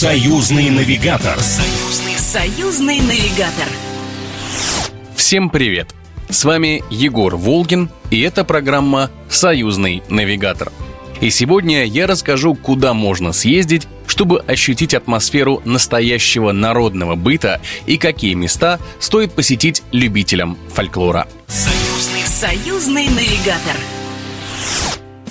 Союзный навигатор. Союзный, союзный навигатор. Всем привет! С вами Егор Волгин, и это программа «Союзный навигатор». И сегодня я расскажу, куда можно съездить, чтобы ощутить атмосферу настоящего народного быта и какие места стоит посетить любителям фольклора. Союзный, союзный навигатор.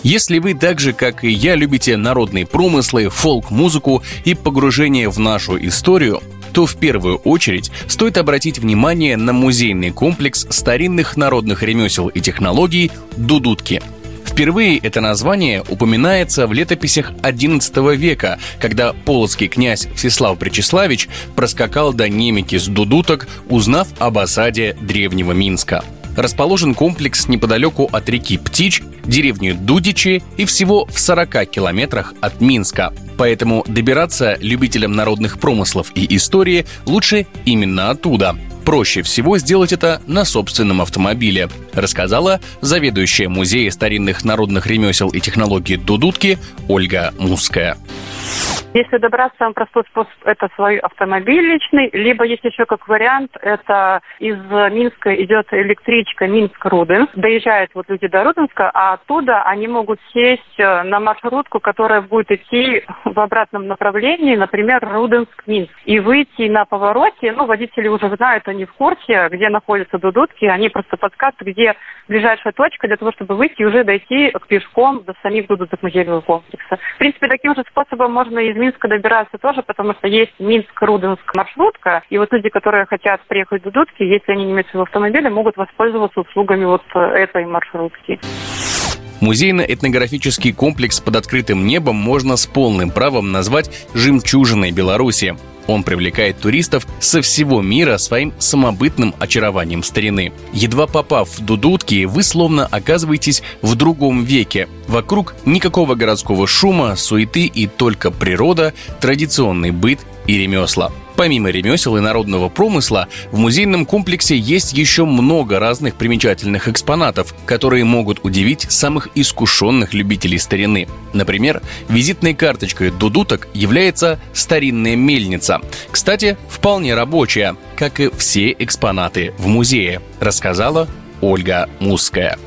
Если вы так же, как и я, любите народные промыслы, фолк-музыку и погружение в нашу историю, то в первую очередь стоит обратить внимание на музейный комплекс старинных народных ремесел и технологий «Дудутки», Впервые это название упоминается в летописях XI века, когда полоцкий князь Всеслав Пречеславич проскакал до Немики с Дудуток, узнав об осаде древнего Минска расположен комплекс неподалеку от реки Птич, деревни Дудичи и всего в 40 километрах от Минска. Поэтому добираться любителям народных промыслов и истории лучше именно оттуда. Проще всего сделать это на собственном автомобиле, рассказала заведующая музея старинных народных ремесел и технологий Дудутки Ольга Муская. Если добраться, самый простой способ – это свой автомобиль личный, либо есть еще как вариант, это из Минска идет электричка Минск-Руденск, доезжают вот люди до Руденска, а оттуда они могут сесть э, на маршрутку, которая будет идти в обратном направлении, например, Руденск-Минск, и выйти на повороте, ну, водители уже знают, они в курсе, где находятся дудутки, они просто подсказывают, где ближайшая точка для того, чтобы выйти и уже дойти к пешком до самих дудуток музейного комплекса. В принципе, таким же способом можно из Минска добираться тоже, потому что есть Минск-Руденск маршрутка, и вот люди, которые хотят приехать в Дудки, если они не имеют своего автомобиля, могут воспользоваться услугами вот этой маршрутки. Музейно-этнографический комплекс под открытым небом можно с полным правом назвать «жемчужиной Беларуси». Он привлекает туристов со всего мира своим самобытным очарованием старины. Едва попав в Дудутки, вы словно оказываетесь в другом веке. Вокруг никакого городского шума, суеты и только природа, традиционный быт и ремесла. Помимо ремесел и народного промысла, в музейном комплексе есть еще много разных примечательных экспонатов, которые могут удивить самых искушенных любителей старины. Например, визитной карточкой дудуток является старинная мельница. Кстати, вполне рабочая, как и все экспонаты в музее, рассказала Ольга Муская.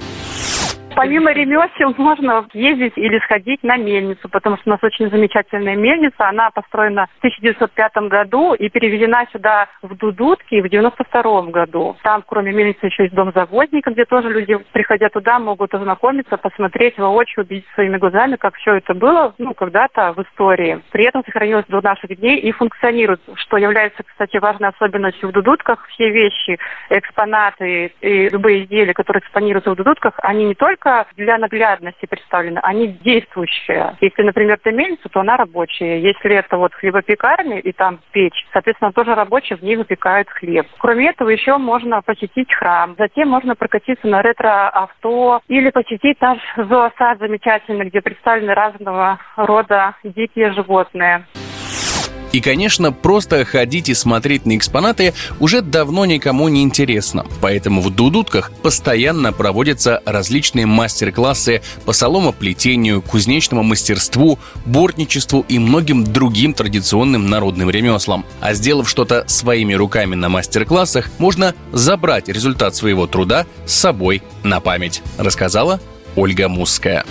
Помимо ремесел можно ездить или сходить на мельницу, потому что у нас очень замечательная мельница. Она построена в 1905 году и переведена сюда в Дудутки в 1992 году. Там, кроме мельницы, еще есть дом заводника, где тоже люди, приходя туда, могут ознакомиться, посмотреть воочию, убедить своими глазами, как все это было ну, когда-то в истории. При этом сохранилось до наших дней и функционирует, что является, кстати, важной особенностью в Дудутках. Все вещи, экспонаты и любые изделия, которые экспонируются в Дудутках, они не только только для наглядности представлены, они действующие. Если, например, это мельница, то она рабочая. Если это вот хлебопекарня и там печь, соответственно, тоже рабочие в ней выпекают хлеб. Кроме этого, еще можно посетить храм. Затем можно прокатиться на ретро-авто или посетить наш зоосад замечательный, где представлены разного рода дикие животные. И, конечно, просто ходить и смотреть на экспонаты уже давно никому не интересно. Поэтому в Дудутках постоянно проводятся различные мастер-классы по соломоплетению, кузнечному мастерству, бортничеству и многим другим традиционным народным ремеслам. А сделав что-то своими руками на мастер-классах, можно забрать результат своего труда с собой на память, рассказала Ольга Мусская.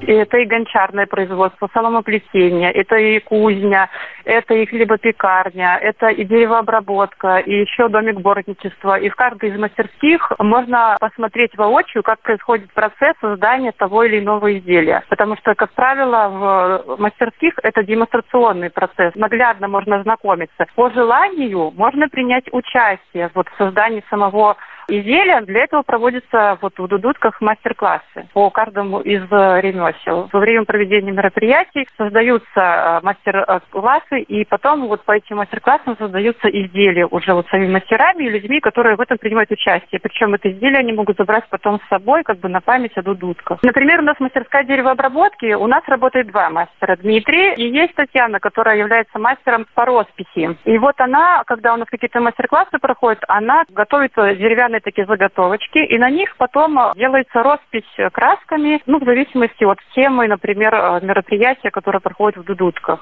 Это и гончарное производство, соломоплетение, это и кузня, это и хлебопекарня, это и деревообработка, и еще домик бортничества. И в каждой из мастерских можно посмотреть воочию, как происходит процесс создания того или иного изделия. Потому что, как правило, в мастерских это демонстрационный процесс. Наглядно можно ознакомиться. По желанию можно принять участие вот, в создании самого изделия. Для этого проводятся вот в Дудутках мастер-классы по каждому из э, ремесел. Во время проведения мероприятий создаются э, мастер-классы, и потом вот по этим мастер-классам создаются изделия уже вот самими мастерами и людьми, которые в этом принимают участие. Причем это изделие они могут забрать потом с собой, как бы на память о дудутках. Например, у нас мастерская деревообработки, у нас работает два мастера. Дмитрий и есть Татьяна, которая является мастером по росписи. И вот она, когда у нас какие-то мастер-классы проходят, она готовит деревянные специальные такие заготовочки, и на них потом э, делается роспись красками, ну, в зависимости от темы, например, э, мероприятия, которое проходит в Дудутках.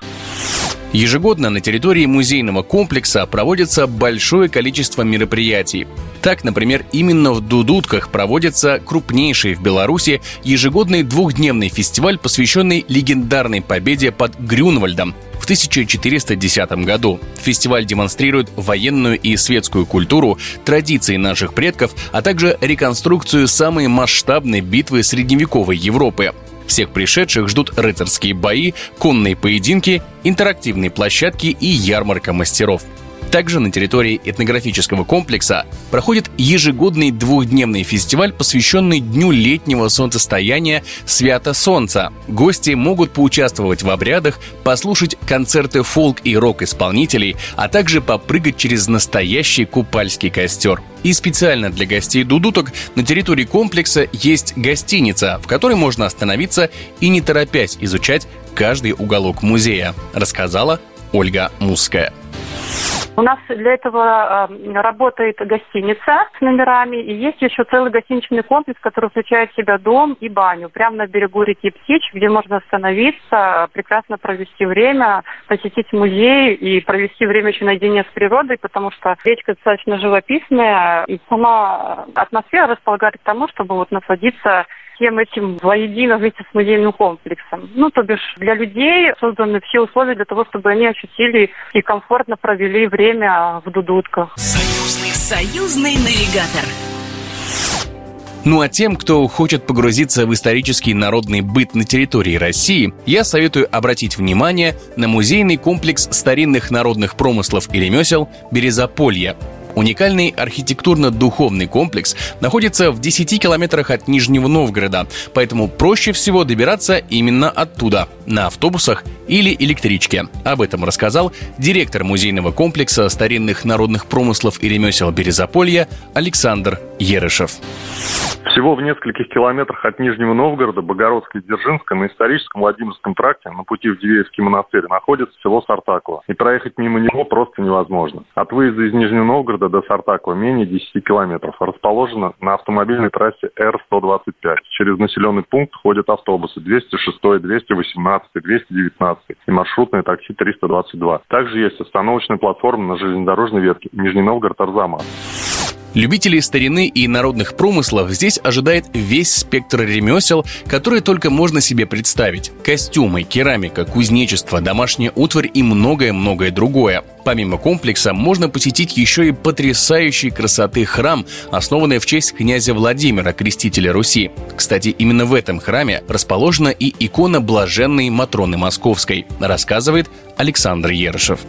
Ежегодно на территории музейного комплекса проводится большое количество мероприятий. Так, например, именно в Дудутках проводится крупнейший в Беларуси ежегодный двухдневный фестиваль, посвященный легендарной победе под Грюнвальдом в 1410 году. Фестиваль демонстрирует военную и светскую культуру, традиции наших предков, а также реконструкцию самой масштабной битвы средневековой Европы. Всех пришедших ждут рыцарские бои, конные поединки, интерактивные площадки и ярмарка мастеров – также на территории этнографического комплекса проходит ежегодный двухдневный фестиваль, посвященный Дню летнего солнцестояния «Свято Солнца». Гости могут поучаствовать в обрядах, послушать концерты фолк и рок-исполнителей, а также попрыгать через настоящий купальский костер. И специально для гостей Дудуток на территории комплекса есть гостиница, в которой можно остановиться и не торопясь изучать каждый уголок музея, рассказала Ольга Муская. У нас для этого э, работает гостиница с номерами, и есть еще целый гостиничный комплекс, который включает в себя дом и баню, прямо на берегу реки Птич, где можно остановиться, прекрасно провести время, посетить музей и провести время еще наедине с природой, потому что речка достаточно живописная, и сама атмосфера располагает к тому, чтобы вот насладиться всем этим воедино вместе с музейным комплексом. Ну, то бишь, для людей созданы все условия для того, чтобы они ощутили и комфортно провели время в Дудутках. Союзный, союзный навигатор. Ну а тем, кто хочет погрузиться в исторический народный быт на территории России, я советую обратить внимание на музейный комплекс старинных народных промыслов и ремесел «Березаполье», Уникальный архитектурно-духовный комплекс находится в 10 километрах от Нижнего Новгорода, поэтому проще всего добираться именно оттуда, на автобусах или электричке. Об этом рассказал директор музейного комплекса старинных народных промыслов и ремесел Березаполья Александр Ерышев. Всего в нескольких километрах от Нижнего Новгорода, Богородска и на историческом Владимирском тракте на пути в Дивеевский монастырь находится село Сартаково. И проехать мимо него просто невозможно. От выезда из Нижнего Новгорода до Сартакова менее 10 километров. Расположено на автомобильной трассе Р-125. Через населенный пункт ходят автобусы 206, 218, 219 и маршрутное такси 322. Также есть остановочная платформа на железнодорожной ветке Нижний Новгород-Арзамас. Любителей старины и народных промыслов здесь ожидает весь спектр ремесел, которые только можно себе представить. Костюмы, керамика, кузнечество, домашняя утварь и многое-многое другое. Помимо комплекса можно посетить еще и потрясающий красоты храм, основанный в честь князя Владимира, крестителя Руси. Кстати, именно в этом храме расположена и икона блаженной Матроны Московской, рассказывает Александр Ершев.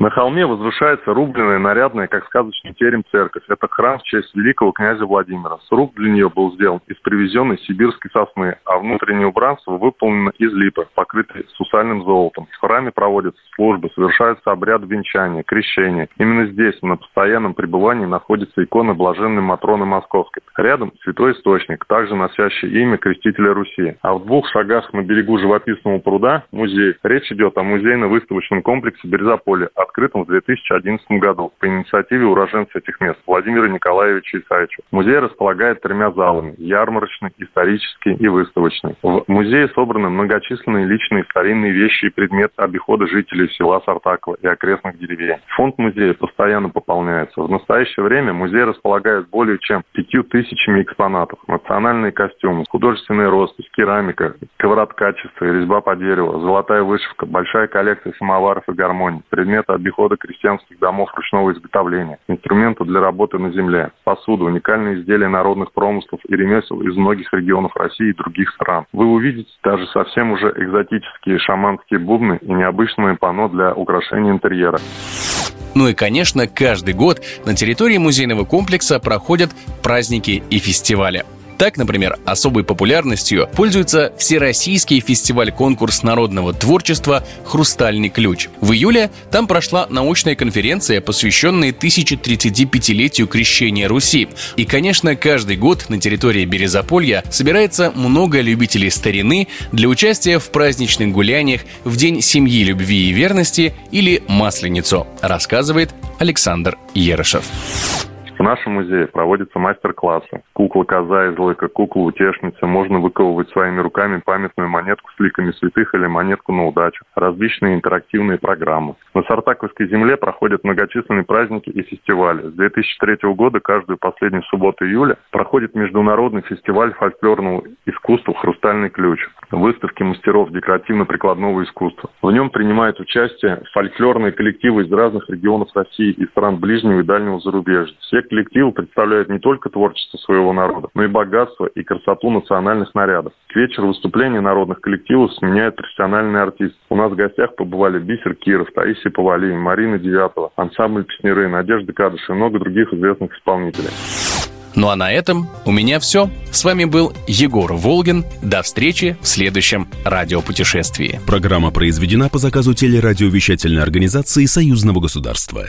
На холме возвышается рубленная, нарядная, как сказочный терем церковь. Это храм в честь великого князя Владимира. Сруб для нее был сделан из привезенной сибирской сосны, а внутреннее убранство выполнено из липы, покрытой сусальным золотом. В храме проводятся службы, совершаются обряд венчания, крещения. Именно здесь, на постоянном пребывании, находится икона блаженной Матроны Московской. Рядом святой источник, также носящий имя крестителя Руси. А в двух шагах на берегу живописного пруда музей. Речь идет о музейно-выставочном комплексе Березаполе, открытом в 2011 году по инициативе уроженца этих мест Владимира Николаевича Исаевича. Музей располагает тремя залами – ярмарочный, исторический и выставочный. В музее собраны многочисленные личные старинные вещи и предметы обихода жителей села Сартакова и окрестных деревень. Фонд музея постоянно пополняется. В настоящее время музей располагает более чем пятью тысячами экспонатов. Национальные костюмы, художественная роспись, керамика, ковроткачество, резьба по дереву, золотая вышивка, большая коллекция самоваров и гармоний, предметы обихода крестьянских домов ручного изготовления, инструменты для работы на земле, посуда, уникальные изделия народных промыслов и ремесел из многих регионов России и других стран. Вы увидите даже совсем уже экзотические шаманские бубны и необычное панно для украшения интерьера. Ну и, конечно, каждый год на территории музейного комплекса проходят праздники и фестивали. Так, например, особой популярностью пользуется Всероссийский фестиваль-конкурс народного творчества «Хрустальный ключ». В июле там прошла научная конференция, посвященная 1035-летию крещения Руси. И, конечно, каждый год на территории Березаполья собирается много любителей старины для участия в праздничных гуляниях в День семьи, любви и верности или Масленицу, рассказывает Александр Ерышев. Нашем музее проводятся мастер-классы. Кукла-коза из лыка, кукла-утешница. Можно выковывать своими руками памятную монетку с ликами святых или монетку на удачу. Различные интерактивные программы. На Сартаковской земле проходят многочисленные праздники и фестивали. С 2003 года каждую последнюю субботу июля проходит международный фестиваль фольклорного искусства «Хрустальный ключ». Выставки мастеров декоративно-прикладного искусства. В нем принимают участие фольклорные коллективы из разных регионов России и стран ближнего и дальнего зарубежья. Все коллективы представляют не только творчество своего народа, но и богатство и красоту национальных нарядов. К вечеру выступления народных коллективов сменяют профессиональные артисты. У нас в гостях побывали Бисер Киров, Таисия Павалий, Марина Девятова, ансамбль Песнеры, Надежда Кадыш и много других известных исполнителей. Ну а на этом у меня все. С вами был Егор Волгин. До встречи в следующем радиопутешествии. Программа произведена по заказу телерадиовещательной организации Союзного государства.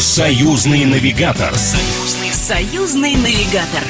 Союзный навигатор. Союзный, союзный навигатор.